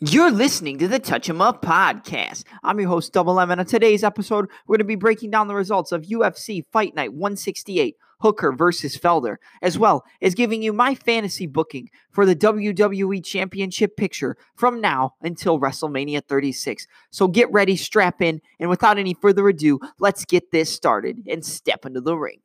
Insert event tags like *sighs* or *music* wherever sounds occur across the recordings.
You're listening to the Touch 'em Up podcast. I'm your host, Double M, and on today's episode, we're going to be breaking down the results of UFC Fight Night 168, Hooker versus Felder, as well as giving you my fantasy booking for the WWE Championship picture from now until WrestleMania 36. So get ready, strap in, and without any further ado, let's get this started and step into the ring.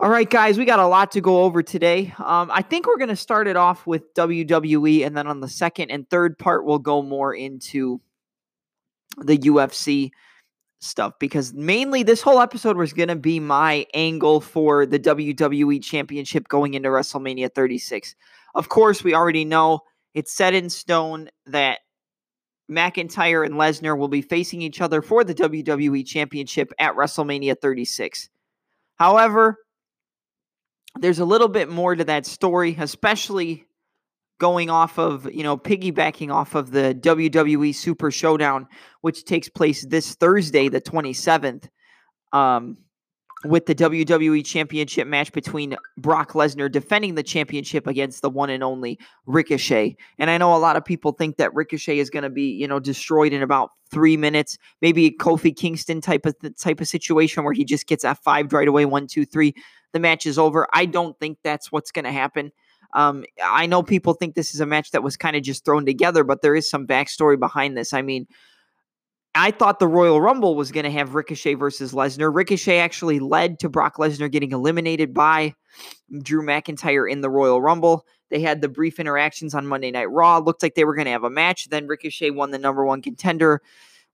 All right, guys, we got a lot to go over today. Um, I think we're going to start it off with WWE, and then on the second and third part, we'll go more into the UFC stuff because mainly this whole episode was going to be my angle for the WWE Championship going into WrestleMania 36. Of course, we already know it's set in stone that McIntyre and Lesnar will be facing each other for the WWE Championship at WrestleMania 36. However, there's a little bit more to that story, especially going off of, you know, piggybacking off of the WWE Super Showdown, which takes place this Thursday, the 27th, um, with the WWE Championship match between Brock Lesnar defending the championship against the one and only Ricochet. And I know a lot of people think that Ricochet is going to be, you know, destroyed in about three minutes, maybe Kofi Kingston type of type of situation where he just gets F5 right away, one, two, three the match is over. I don't think that's what's going to happen. Um, I know people think this is a match that was kind of just thrown together, but there is some backstory behind this. I mean, I thought the Royal Rumble was going to have Ricochet versus Lesnar. Ricochet actually led to Brock Lesnar getting eliminated by Drew McIntyre in the Royal Rumble. They had the brief interactions on Monday Night Raw. Looked like they were going to have a match. Then Ricochet won the number one contender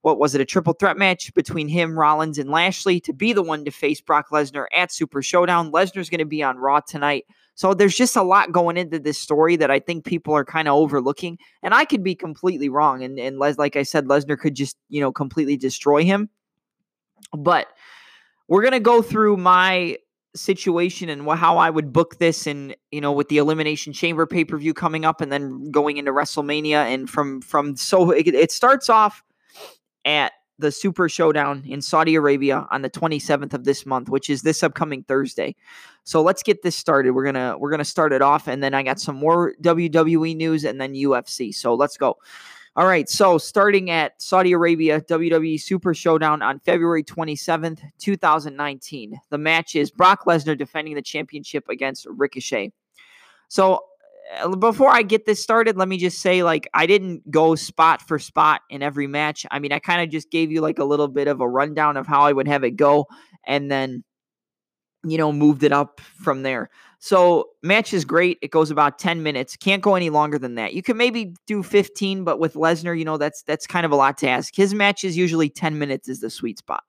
what was it, a triple threat match between him, Rollins, and Lashley to be the one to face Brock Lesnar at Super Showdown. Lesnar's going to be on Raw tonight. So there's just a lot going into this story that I think people are kind of overlooking. And I could be completely wrong. And, and Les, like I said, Lesnar could just, you know, completely destroy him. But we're going to go through my situation and how I would book this and you know with the elimination chamber pay-per-view coming up and then going into WrestleMania and from from so it, it starts off at the Super Showdown in Saudi Arabia on the 27th of this month, which is this upcoming Thursday. So let's get this started. We're gonna we're gonna start it off, and then I got some more WWE news and then UFC. So let's go. All right, so starting at Saudi Arabia, WWE Super Showdown on February 27th, 2019. The match is Brock Lesnar defending the championship against Ricochet. So Uh, before I get this started, let me just say, like, I didn't go spot for spot in every match. I mean, I kind of just gave you like a little bit of a rundown of how I would have it go, and then, you know, moved it up from there. So, match is great. It goes about 10 minutes. Can't go any longer than that. You can maybe do 15, but with Lesnar, you know, that's that's kind of a lot to ask. His match is usually 10 minutes is the sweet spot.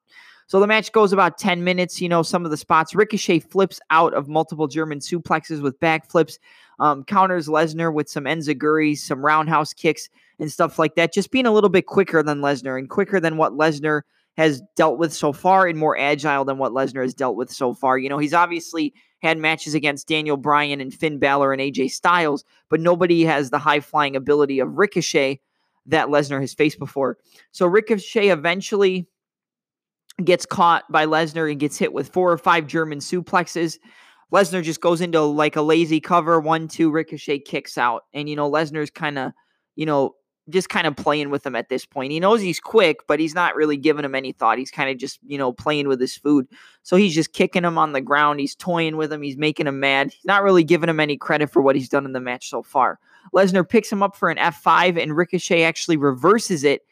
So the match goes about 10 minutes. You know, some of the spots. Ricochet flips out of multiple German suplexes with backflips, um, counters Lesnar with some enziguris, some roundhouse kicks, and stuff like that. Just being a little bit quicker than Lesnar and quicker than what Lesnar has dealt with so far and more agile than what Lesnar has dealt with so far. You know, he's obviously had matches against Daniel Bryan and Finn Balor and AJ Styles, but nobody has the high flying ability of Ricochet that Lesnar has faced before. So Ricochet eventually gets caught by Lesnar and gets hit with four or five German suplexes. Lesnar just goes into like a lazy cover, one, two, Ricochet kicks out. And, you know, Lesnar's kind of, you know, just kind of playing with him at this point. He knows he's quick, but he's not really giving him any thought. He's kind of just, you know, playing with his food. So he's just kicking him on the ground. He's toying with him. He's making him mad. He's not really giving him any credit for what he's done in the match so far. Lesnar picks him up for an F5, and Ricochet actually reverses it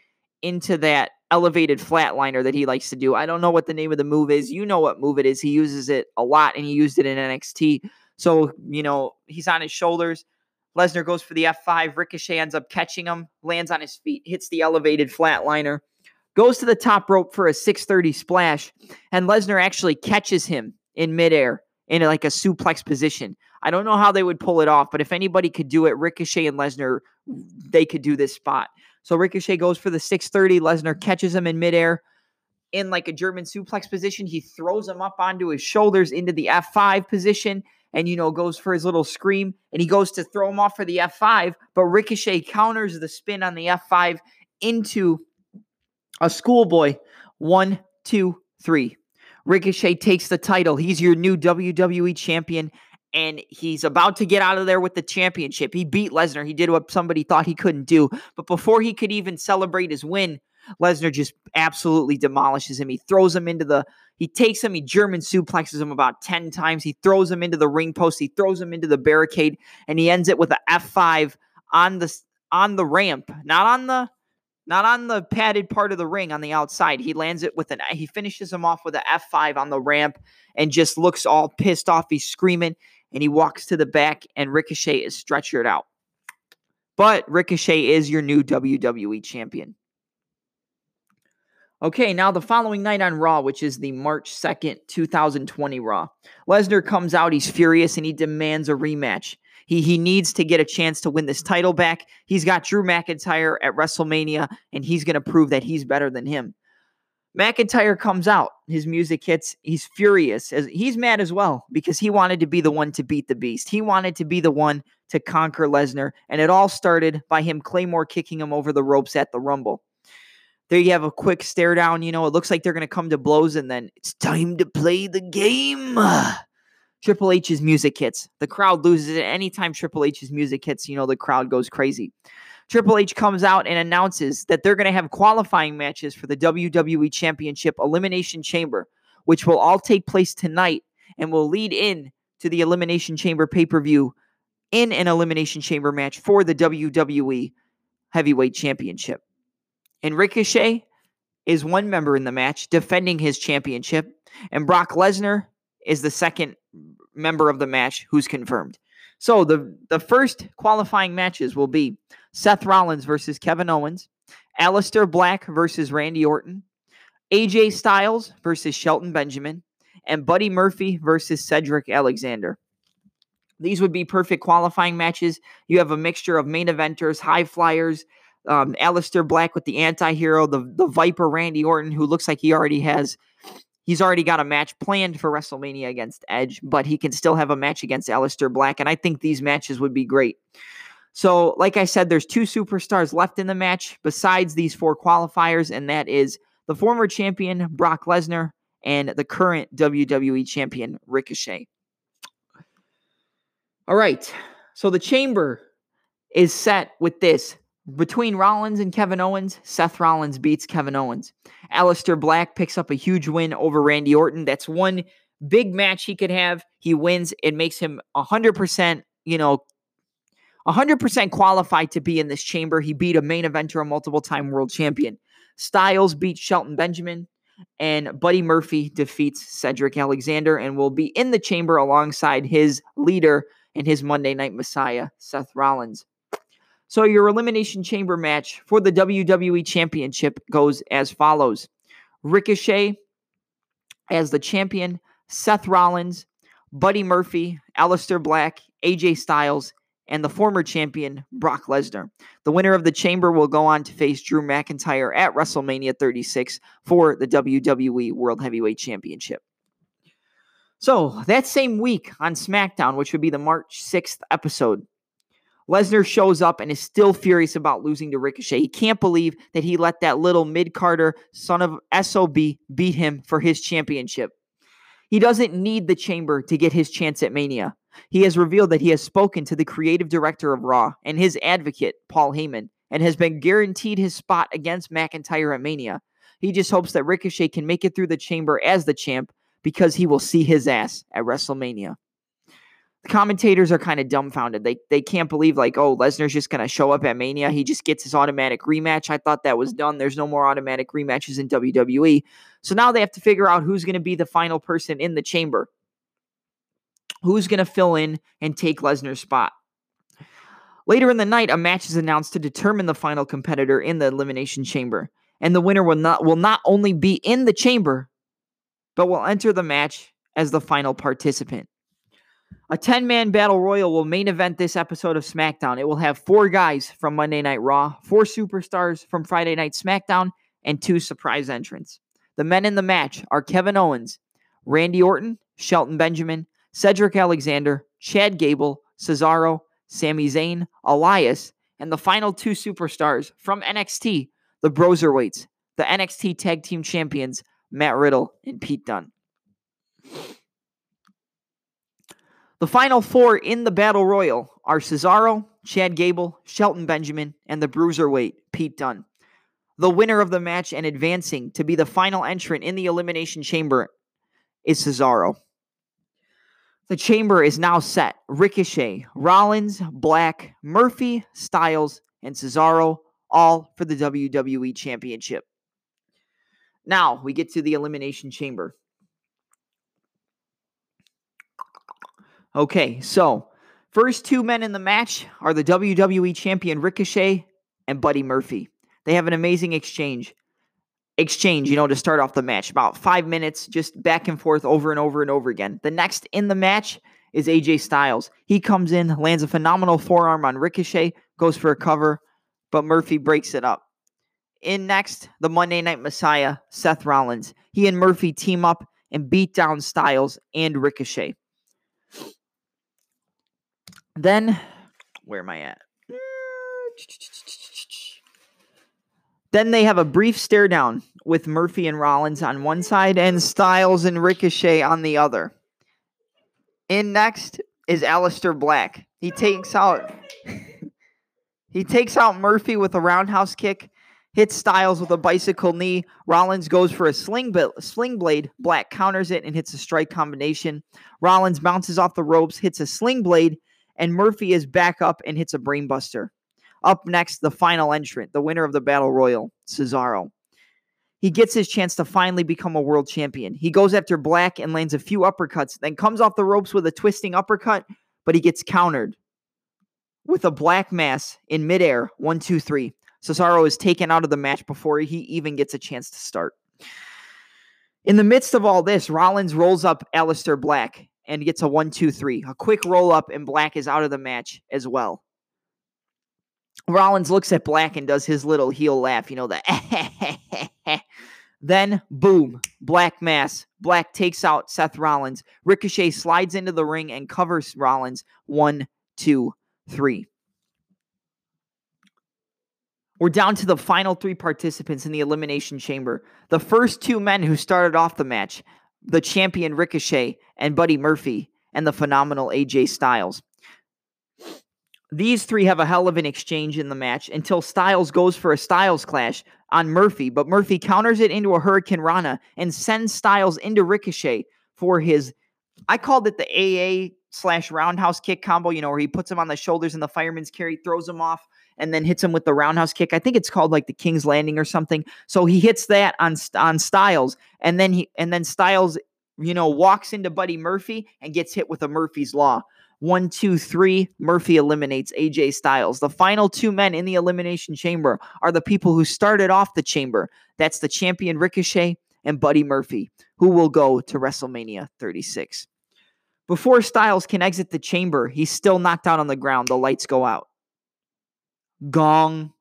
into that elevated flatliner that he likes to do. I don't know what the name of the move is. You know what move it is. He uses it a lot and he used it in NXT. So, you know, he's on his shoulders. Lesnar goes for the F5. Ricochet ends up catching him, lands on his feet, hits the elevated flatliner, goes to the top rope for a 630 splash, and Lesnar actually catches him in midair in like a suplex position. I don't know how they would pull it off, but if anybody could do it, Ricochet and Lesnar, they could do this spot. So Ricochet goes for the 630. Lesnar mm-hmm. catches him in midair in like a German suplex position. He throws him up onto his shoulders into the F5 position and, you know, goes for his little scream and he goes to throw him off for the F5. But Ricochet counters the spin on the F5 into a schoolboy. One, two, three. Ricochet takes the title. He's your new WWE champion and he's about to get out of there with the championship. He beat Lesnar. He did what somebody thought he couldn't do. But before he could even celebrate his win, Lesnar just absolutely demolishes him. He throws him into the he takes him, he German suplexes him about 10 times. He throws him into the ring post, he throws him into the barricade, and he ends it with a F5 on the on the ramp, not on the not on the padded part of the ring on the outside. He lands it with an he finishes him off with an F5 on the ramp and just looks all pissed off. He's screaming and he walks to the back and Ricochet is stretchered out. But Ricochet is your new WWE champion. Okay, now the following night on Raw, which is the March 2nd, 2020 Raw, Lesnar comes out, he's furious, and he demands a rematch. He, he needs to get a chance to win this title back. He's got Drew McIntyre at WrestleMania, and he's going to prove that he's better than him. McIntyre comes out, his music hits, he's furious. As he's mad as well because he wanted to be the one to beat the beast. He wanted to be the one to conquer Lesnar, and it all started by him Claymore kicking him over the ropes at the Rumble. There you have a quick stare down. You know, it looks like they're going to come to blows, and then it's time to play the game. Triple H's music hits. The crowd loses it. Anytime Triple H's music hits, you know, the crowd goes crazy. Triple H comes out and announces that they're going to have qualifying matches for the WWE Championship Elimination Chamber, which will all take place tonight and will lead in to the Elimination Chamber pay per view in an Elimination Chamber match for the WWE Heavyweight Championship. And Ricochet is one member in the match defending his championship, and Brock Lesnar is the second member of the match who's confirmed. So the the first qualifying matches will be Seth Rollins versus Kevin Owens, Aleister Black versus Randy Orton, AJ Styles versus Shelton Benjamin, and Buddy Murphy versus Cedric Alexander. These would be perfect qualifying matches. You have a mixture of main eventers, high flyers, um, Aleister Black with the anti-hero, the the Viper Randy Orton, who looks like he already has he's already got a match planned for WrestleMania against Edge, but he can still have a match against Aleister Black, and I think these matches would be great. So, like I said, there's two superstars left in the match besides these four qualifiers, and that is the former champion Brock Lesnar and the current WWE champion Ricochet. All right, so the chamber is set with this between Rollins and Kevin Owens, Seth Rollins beats Kevin Owens. Aleister Black picks up a huge win over Randy Orton. That's one big match he could have. He wins. It makes him 100%, you know, 100% qualified to be in this chamber. He beat a main eventer, a multiple time world champion. Styles beats Shelton Benjamin, and Buddy Murphy defeats Cedric Alexander and will be in the chamber alongside his leader and his Monday Night Messiah, Seth Rollins. So your elimination chamber match for the WWE Championship goes as follows: Ricochet as the champion, Seth Rollins, Buddy Murphy, Aleister Black, AJ Styles, and the former champion Brock Lesnar. The winner of the chamber will go on to face Drew McIntyre at WrestleMania 36 for the WWE World Heavyweight Championship. So that same week on SmackDown, which would be the March 6th episode, Lesnar shows up and is still furious about losing to Ricochet. He can't believe that he let that little mid Carter son of SOB beat him for his championship. He doesn't need the chamber to get his chance at Mania. He has revealed that he has spoken to the creative director of Raw and his advocate, Paul Heyman, and has been guaranteed his spot against McIntyre at Mania. He just hopes that Ricochet can make it through the chamber as the champ because he will see his ass at WrestleMania the commentators are kind of dumbfounded. They they can't believe like, oh, Lesnar's just gonna show up at Mania. He just gets his automatic rematch. I thought that was done. There's no more automatic rematches in WWE. So now they have to figure out who's gonna be the final person in the chamber. Who's gonna fill in and take Lesnar's spot? Later in the night, a match is announced to determine the final competitor in the elimination chamber. And the winner will not will not only be in the chamber, but will enter the match as the final participant. A 10 man battle royal will main event this episode of SmackDown. It will have four guys from Monday Night Raw, four superstars from Friday Night SmackDown, and two surprise entrants. The men in the match are Kevin Owens, Randy Orton, Shelton Benjamin, Cedric Alexander, Chad Gable, Cesaro, Sami Zayn, Elias, and the final two superstars from NXT, the Broserweights, the NXT Tag Team Champions, Matt Riddle and Pete Dunne. The final four in the Battle Royal are Cesaro, Chad Gable, Shelton Benjamin, and the Bruiserweight, Pete Dunne. The winner of the match and advancing to be the final entrant in the Elimination Chamber is Cesaro. The chamber is now set. Ricochet, Rollins, Black, Murphy, Styles, and Cesaro, all for the WWE Championship. Now we get to the Elimination Chamber. Okay, so first two men in the match are the WWE Champion Ricochet and Buddy Murphy. They have an amazing exchange. Exchange, you know, to start off the match. About five minutes, just back and forth over and over and over again. The next in the match is AJ Styles. He comes in, lands a phenomenal forearm on Ricochet, goes for a cover, but Murphy breaks it up. In next, the Monday Night Messiah, Seth Rollins. He and Murphy team up and beat down Styles and Ricochet. Then, where am I at? *sighs* Then they have a brief stare down with Murphy and Rollins on one side and Styles and Ricochet on the other. In next is Aleister Black. He takes out *laughs* he takes out Murphy with a roundhouse kick, hits Styles with a bicycle knee. Rollins goes for a sling, sling blade. Black counters it and hits a strike combination. Rollins bounces off the ropes, hits a sling blade, and Murphy is back up and hits a brainbuster. Up next, the final entrant, the winner of the Battle Royal, Cesaro. He gets his chance to finally become a world champion. He goes after Black and lands a few uppercuts, then comes off the ropes with a twisting uppercut, but he gets countered with a black mass in midair. One, two, three. Cesaro is taken out of the match before he even gets a chance to start. In the midst of all this, Rollins rolls up Aleister Black and gets a one, two, three. A quick roll up, and Black is out of the match as well. Rollins looks at Black and does his little heel laugh, you know, the *laughs* then boom, Black mass. Black takes out Seth Rollins. Ricochet slides into the ring and covers Rollins. One, two, three. We're down to the final three participants in the Elimination Chamber. The first two men who started off the match the champion Ricochet and Buddy Murphy, and the phenomenal AJ Styles. These three have a hell of an exchange in the match until Styles goes for a Styles clash on Murphy, but Murphy counters it into a hurricanrana and sends Styles into Ricochet for his. I called it the AA slash roundhouse kick combo, you know, where he puts him on the shoulders and the fireman's carry, throws him off, and then hits him with the roundhouse kick. I think it's called like the King's Landing or something. So he hits that on on Styles, and then he and then Styles, you know, walks into Buddy Murphy and gets hit with a Murphy's Law. One, two, three. Murphy eliminates AJ Styles. The final two men in the Elimination Chamber are the people who started off the chamber. That's the champion Ricochet and Buddy Murphy, who will go to WrestleMania 36. Before Styles can exit the chamber, he's still knocked out on the ground. The lights go out. Gong.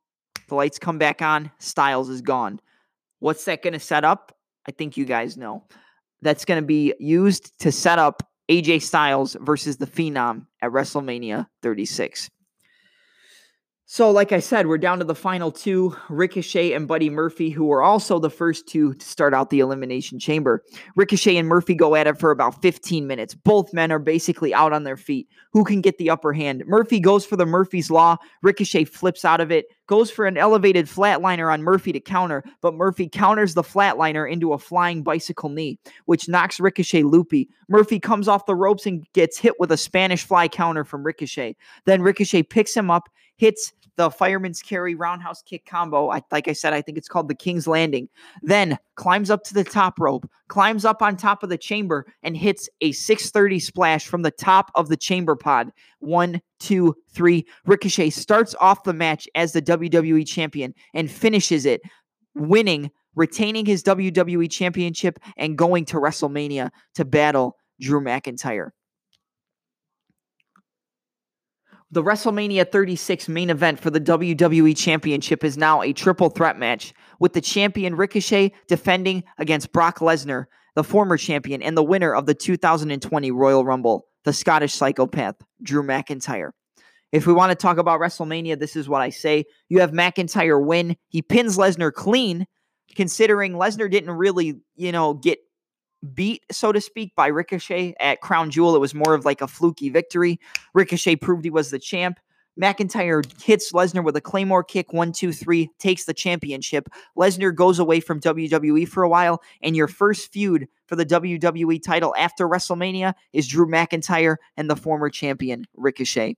The lights come back on. Styles is gone. What's that going to set up? I think you guys know. That's going to be used to set up AJ Styles versus the Phenom at WrestleMania 36. So, like I said, we're down to the final two Ricochet and Buddy Murphy, who were also the first two to start out the Elimination Chamber. Ricochet and Murphy go at it for about 15 minutes. Both men are basically out on their feet. Who can get the upper hand? Murphy goes for the Murphy's Law. Ricochet flips out of it, goes for an elevated flatliner on Murphy to counter, but Murphy counters the flatliner into a flying bicycle knee, which knocks Ricochet loopy. Murphy comes off the ropes and gets hit with a Spanish fly counter from Ricochet. Then Ricochet picks him up, hits the fireman's carry roundhouse kick combo. I, like I said, I think it's called the King's Landing. Then climbs up to the top rope, climbs up on top of the chamber, and hits a 630 splash from the top of the chamber pod. One, two, three. Ricochet starts off the match as the WWE champion and finishes it, winning, retaining his WWE championship, and going to WrestleMania to battle Drew McIntyre. The WrestleMania 36 main event for the WWE Championship is now a triple threat match, with the champion Ricochet defending against Brock Lesnar, the former champion and the winner of the 2020 Royal Rumble, the Scottish psychopath, Drew McIntyre. If we want to talk about WrestleMania, this is what I say. You have McIntyre win. He pins Lesnar clean, considering Lesnar didn't really, you know, get beat, so to speak, by Ricochet at Crown Jewel. It was more of like a fluky victory. Ricochet proved he was the champ. McIntyre hits Lesnar with a Claymore kick, one, two, three, takes the championship. Lesnar goes away from WWE for a while, and your first feud for the WWE title after WrestleMania is Drew McIntyre and the former champion, Ricochet.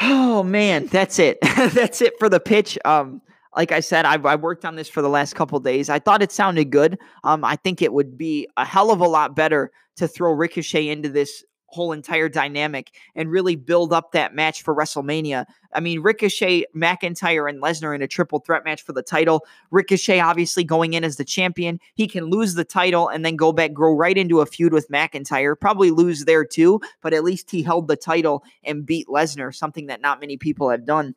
Oh man, that's it. *laughs* that's it for the pitch. Um, like I said, I've, I worked on this for the last couple days. I thought it sounded good. Um, I think it would be a hell of a lot better to throw Ricochet into this whole entire dynamic and really build up that match for WrestleMania. I mean, Ricochet, McIntyre, and Lesnar in a triple threat match for the title. Ricochet obviously going in as the champion. He can lose the title and then go back, grow right into a feud with McIntyre. Probably lose there too, but at least he held the title and beat Lesnar, something that not many people have done.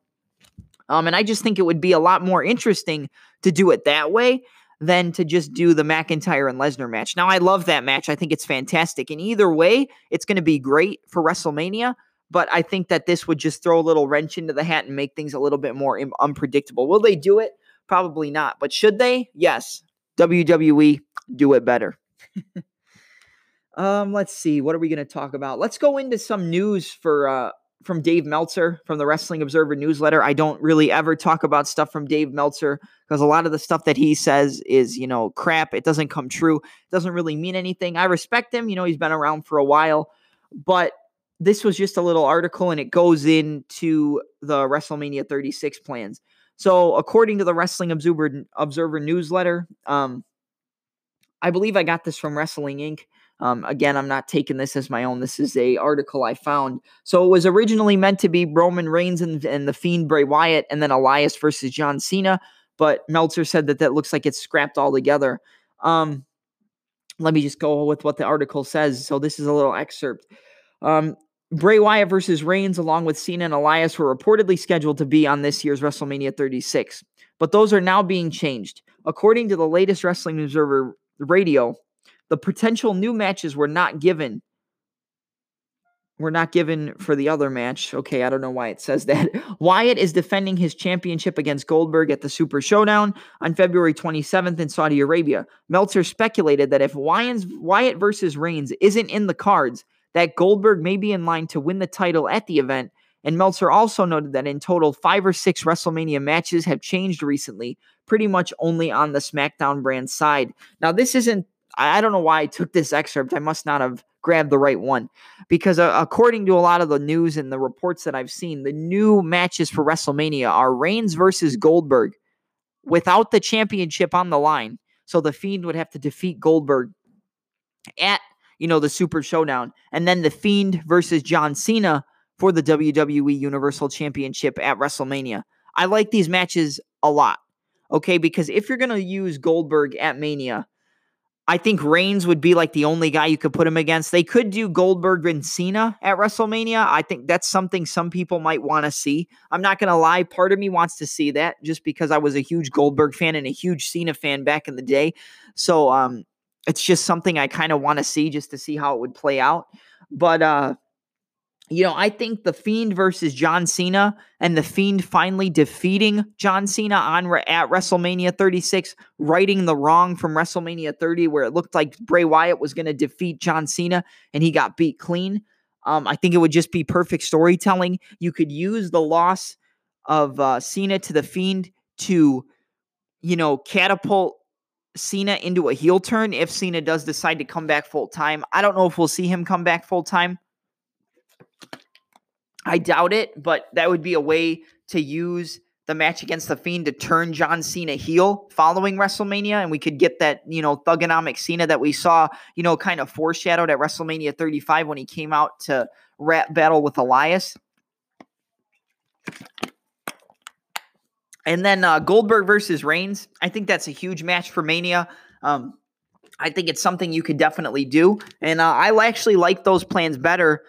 Um, and I just think it would be a lot more interesting to do it that way than to just do the McIntyre and Lesnar match. Now, I love that match. I think it's fantastic. And either way, it's going to be great for WrestleMania. But I think that this would just throw a little wrench into the hat and make things a little bit more unpredictable. Will they do it? Probably not. But should they? Yes. WWE, do it better. *laughs* um, let's see. What are we going to talk about? Let's go into some news for uh, from Dave Meltzer from the Wrestling Observer newsletter. I don't really ever talk about stuff from Dave Meltzer because a lot of the stuff that he says is, you know, crap. It doesn't come true. It doesn't really mean anything. I respect him. You know, he's been around for a while, but this was just a little article and it goes into the WrestleMania 36 plans. So, according to the Wrestling Observer, Observer newsletter, um, I believe I got this from Wrestling Inc. Um, again, I'm not taking this as my own. This is a article I found. So it was originally meant to be Roman Reigns and, and the Fiend Bray Wyatt, and then Elias versus John Cena. But Meltzer said that that looks like it's scrapped altogether. Um, let me just go with what the article says. So this is a little excerpt. Um, Bray Wyatt versus Reigns, along with Cena and Elias, were reportedly scheduled to be on this year's WrestleMania 36, but those are now being changed. According to the latest Wrestling Observer radio, the potential new matches were not given were not given for the other match. Okay, I don't know why it says that. *laughs* Wyatt is defending his championship against Goldberg at the Super Showdown on February 27th in Saudi Arabia. Meltzer speculated that if Wyatt versus Reigns isn't in the cards, that Goldberg may be in line to win the title at the event. And Meltzer also noted that in total, five or six WrestleMania matches have changed recently, pretty much only on the SmackDown brand side. Now, this isn't I don't know why I took this excerpt. I must not have grabbed the right one because uh, according to a lot of the news and the reports that I've seen, the new matches for WrestleMania are Reigns versus Goldberg without the championship on the line. So the Fiend would have to defeat Goldberg at, you know, the Super Showdown and then the Fiend versus John Cena for the WWE Universal Championship at WrestleMania. I like these matches a lot. Okay, because if you're going to use Goldberg at Mania, I think Reigns would be like the only guy you could put him against. They could do Goldberg and Cena at WrestleMania. I think that's something some people might want to see. I'm not going to lie. Part of me wants to see that just because I was a huge Goldberg fan and a huge Cena fan back in the day. So um, it's just something I kind of want to see just to see how it would play out. But uh, you know, I think the Fiend versus John Cena and the Fiend finally defeating John Cena on at WrestleMania 36, righting the wrong from WrestleMania 30, where it looked like Bray Wyatt was going to defeat John Cena and he got beat clean. Um, I think it would just be perfect storytelling. You could use the loss of uh, Cena to the Fiend to, you know, catapult Cena into a heel turn if Cena does decide to come back full time. I don't know if we'll see him come back full time. I doubt it, but that would be a way to use the match against the Fiend to turn John Cena heel following WrestleMania, and we could get that you know thuganomic Cena that we saw you know kind of foreshadowed at WrestleMania 35 when he came out to rap battle with Elias. And then uh, Goldberg versus Reigns. I think that's a huge match for Mania. Um, I think it's something you could definitely do, and uh, I actually like those plans better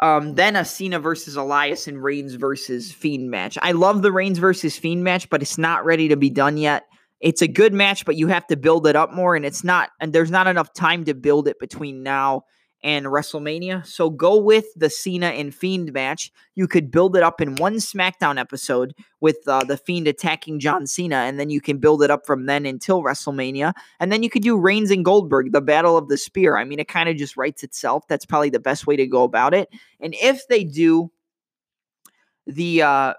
um, then a Cena versus Elias and Reigns versus Fiend match. I love the Reigns versus Fiend match, but it's not ready to be done yet. It's a good match, but you have to build it up more, and it's not, and there's not enough time to build it between now and WrestleMania. So go with the Cena and Fiend match. You could build it up in one SmackDown episode with uh, the Fiend attacking John Cena, and then you can build it up from then until WrestleMania. And then you could do Reigns and Goldberg, the Battle of the Spear. I mean, it kind of just writes itself. That's probably the best way to go about it. And if they do the uh,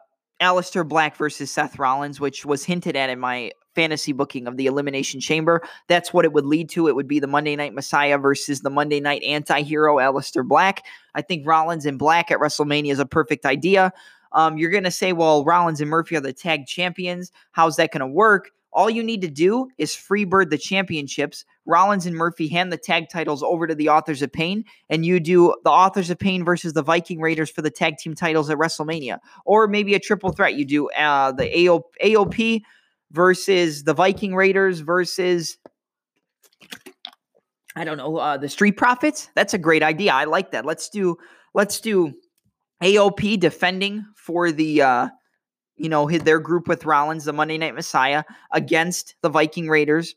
Black versus Seth Rollins, which was hinted at in my fantasy booking of the Elimination Chamber. That's what it would lead to. It would be the Monday Night Messiah versus the Monday Night anti hero, Aleister Black. I think Rollins and Black at WrestleMania is a perfect idea. Um, you're going to say, well, Rollins and Murphy are the tag champions. How's that going to work? All you need to do is freebird the championships. Rollins and Murphy hand the tag titles over to the Authors of Pain, and you do the Authors of Pain versus the Viking Raiders for the tag team titles at WrestleMania. Or maybe a triple threat. You do uh, the AOP versus the Viking Raiders versus I don't know uh, the Street Profits. That's a great idea. I like that. Let's do let's do AOP defending for the uh, you know their group with Rollins, the Monday Night Messiah, against the Viking Raiders,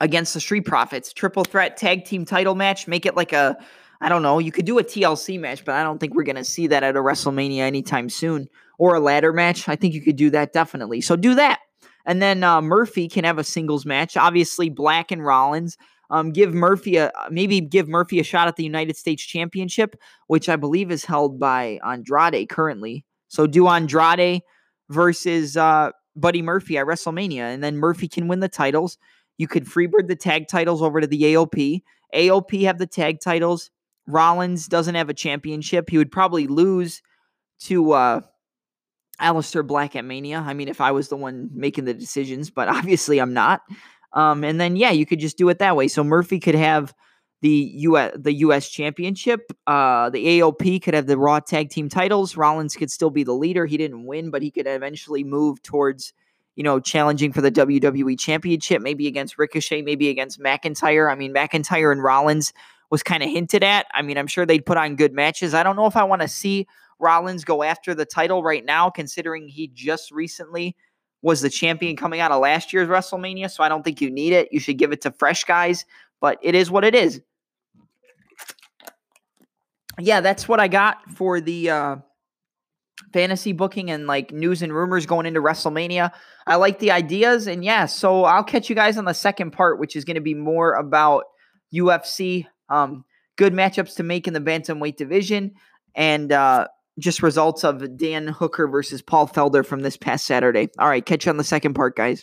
against the Street Profits. Triple threat tag team title match. Make it like a I don't know. You could do a TLC match, but I don't think we're gonna see that at a WrestleMania anytime soon or a ladder match. I think you could do that definitely. So do that. And then uh, Murphy can have a singles match. Obviously, Black and Rollins. Um, give Murphy a maybe give Murphy a shot at the United States Championship, which I believe is held by Andrade currently. So do Andrade versus uh, Buddy Murphy at WrestleMania, and then Murphy can win the titles. You could freebird the tag titles over to the AOP. AOP have the tag titles. Rollins doesn't have a championship. He would probably lose to uh, Aleister Black at Mania. I mean, if I was the one making the decisions, but *laughs* obviously I'm not. Um, and then yeah, you could just do it that way. So Murphy could have the US the US championship. Uh, the AOP could have the Raw tag team titles. Rollins could still be the leader. He didn't win, but he could eventually move towards you know challenging for the WWE championship, maybe against Ricochet, maybe against McIntyre. I mean, McIntyre and Rollins was kind of hinted at. I mean, I'm sure they'd put on good matches. I don't know if I want to see Rollins go after the title right now, considering he just recently was the champion coming out of last year's WrestleMania. So I don't think you need it. You should give it to fresh guys, but it is what it is. Yeah, that's what I got for the uh, fantasy booking and like news and rumors going into WrestleMania. I like the ideas, and yeah, so I'll catch you guys on the second part, which is going to be more about UFC. Um, good matchups to make in the bantamweight division, and uh, just results of Dan Hooker versus Paul Felder from this past Saturday. All right, catch you on the second part, guys.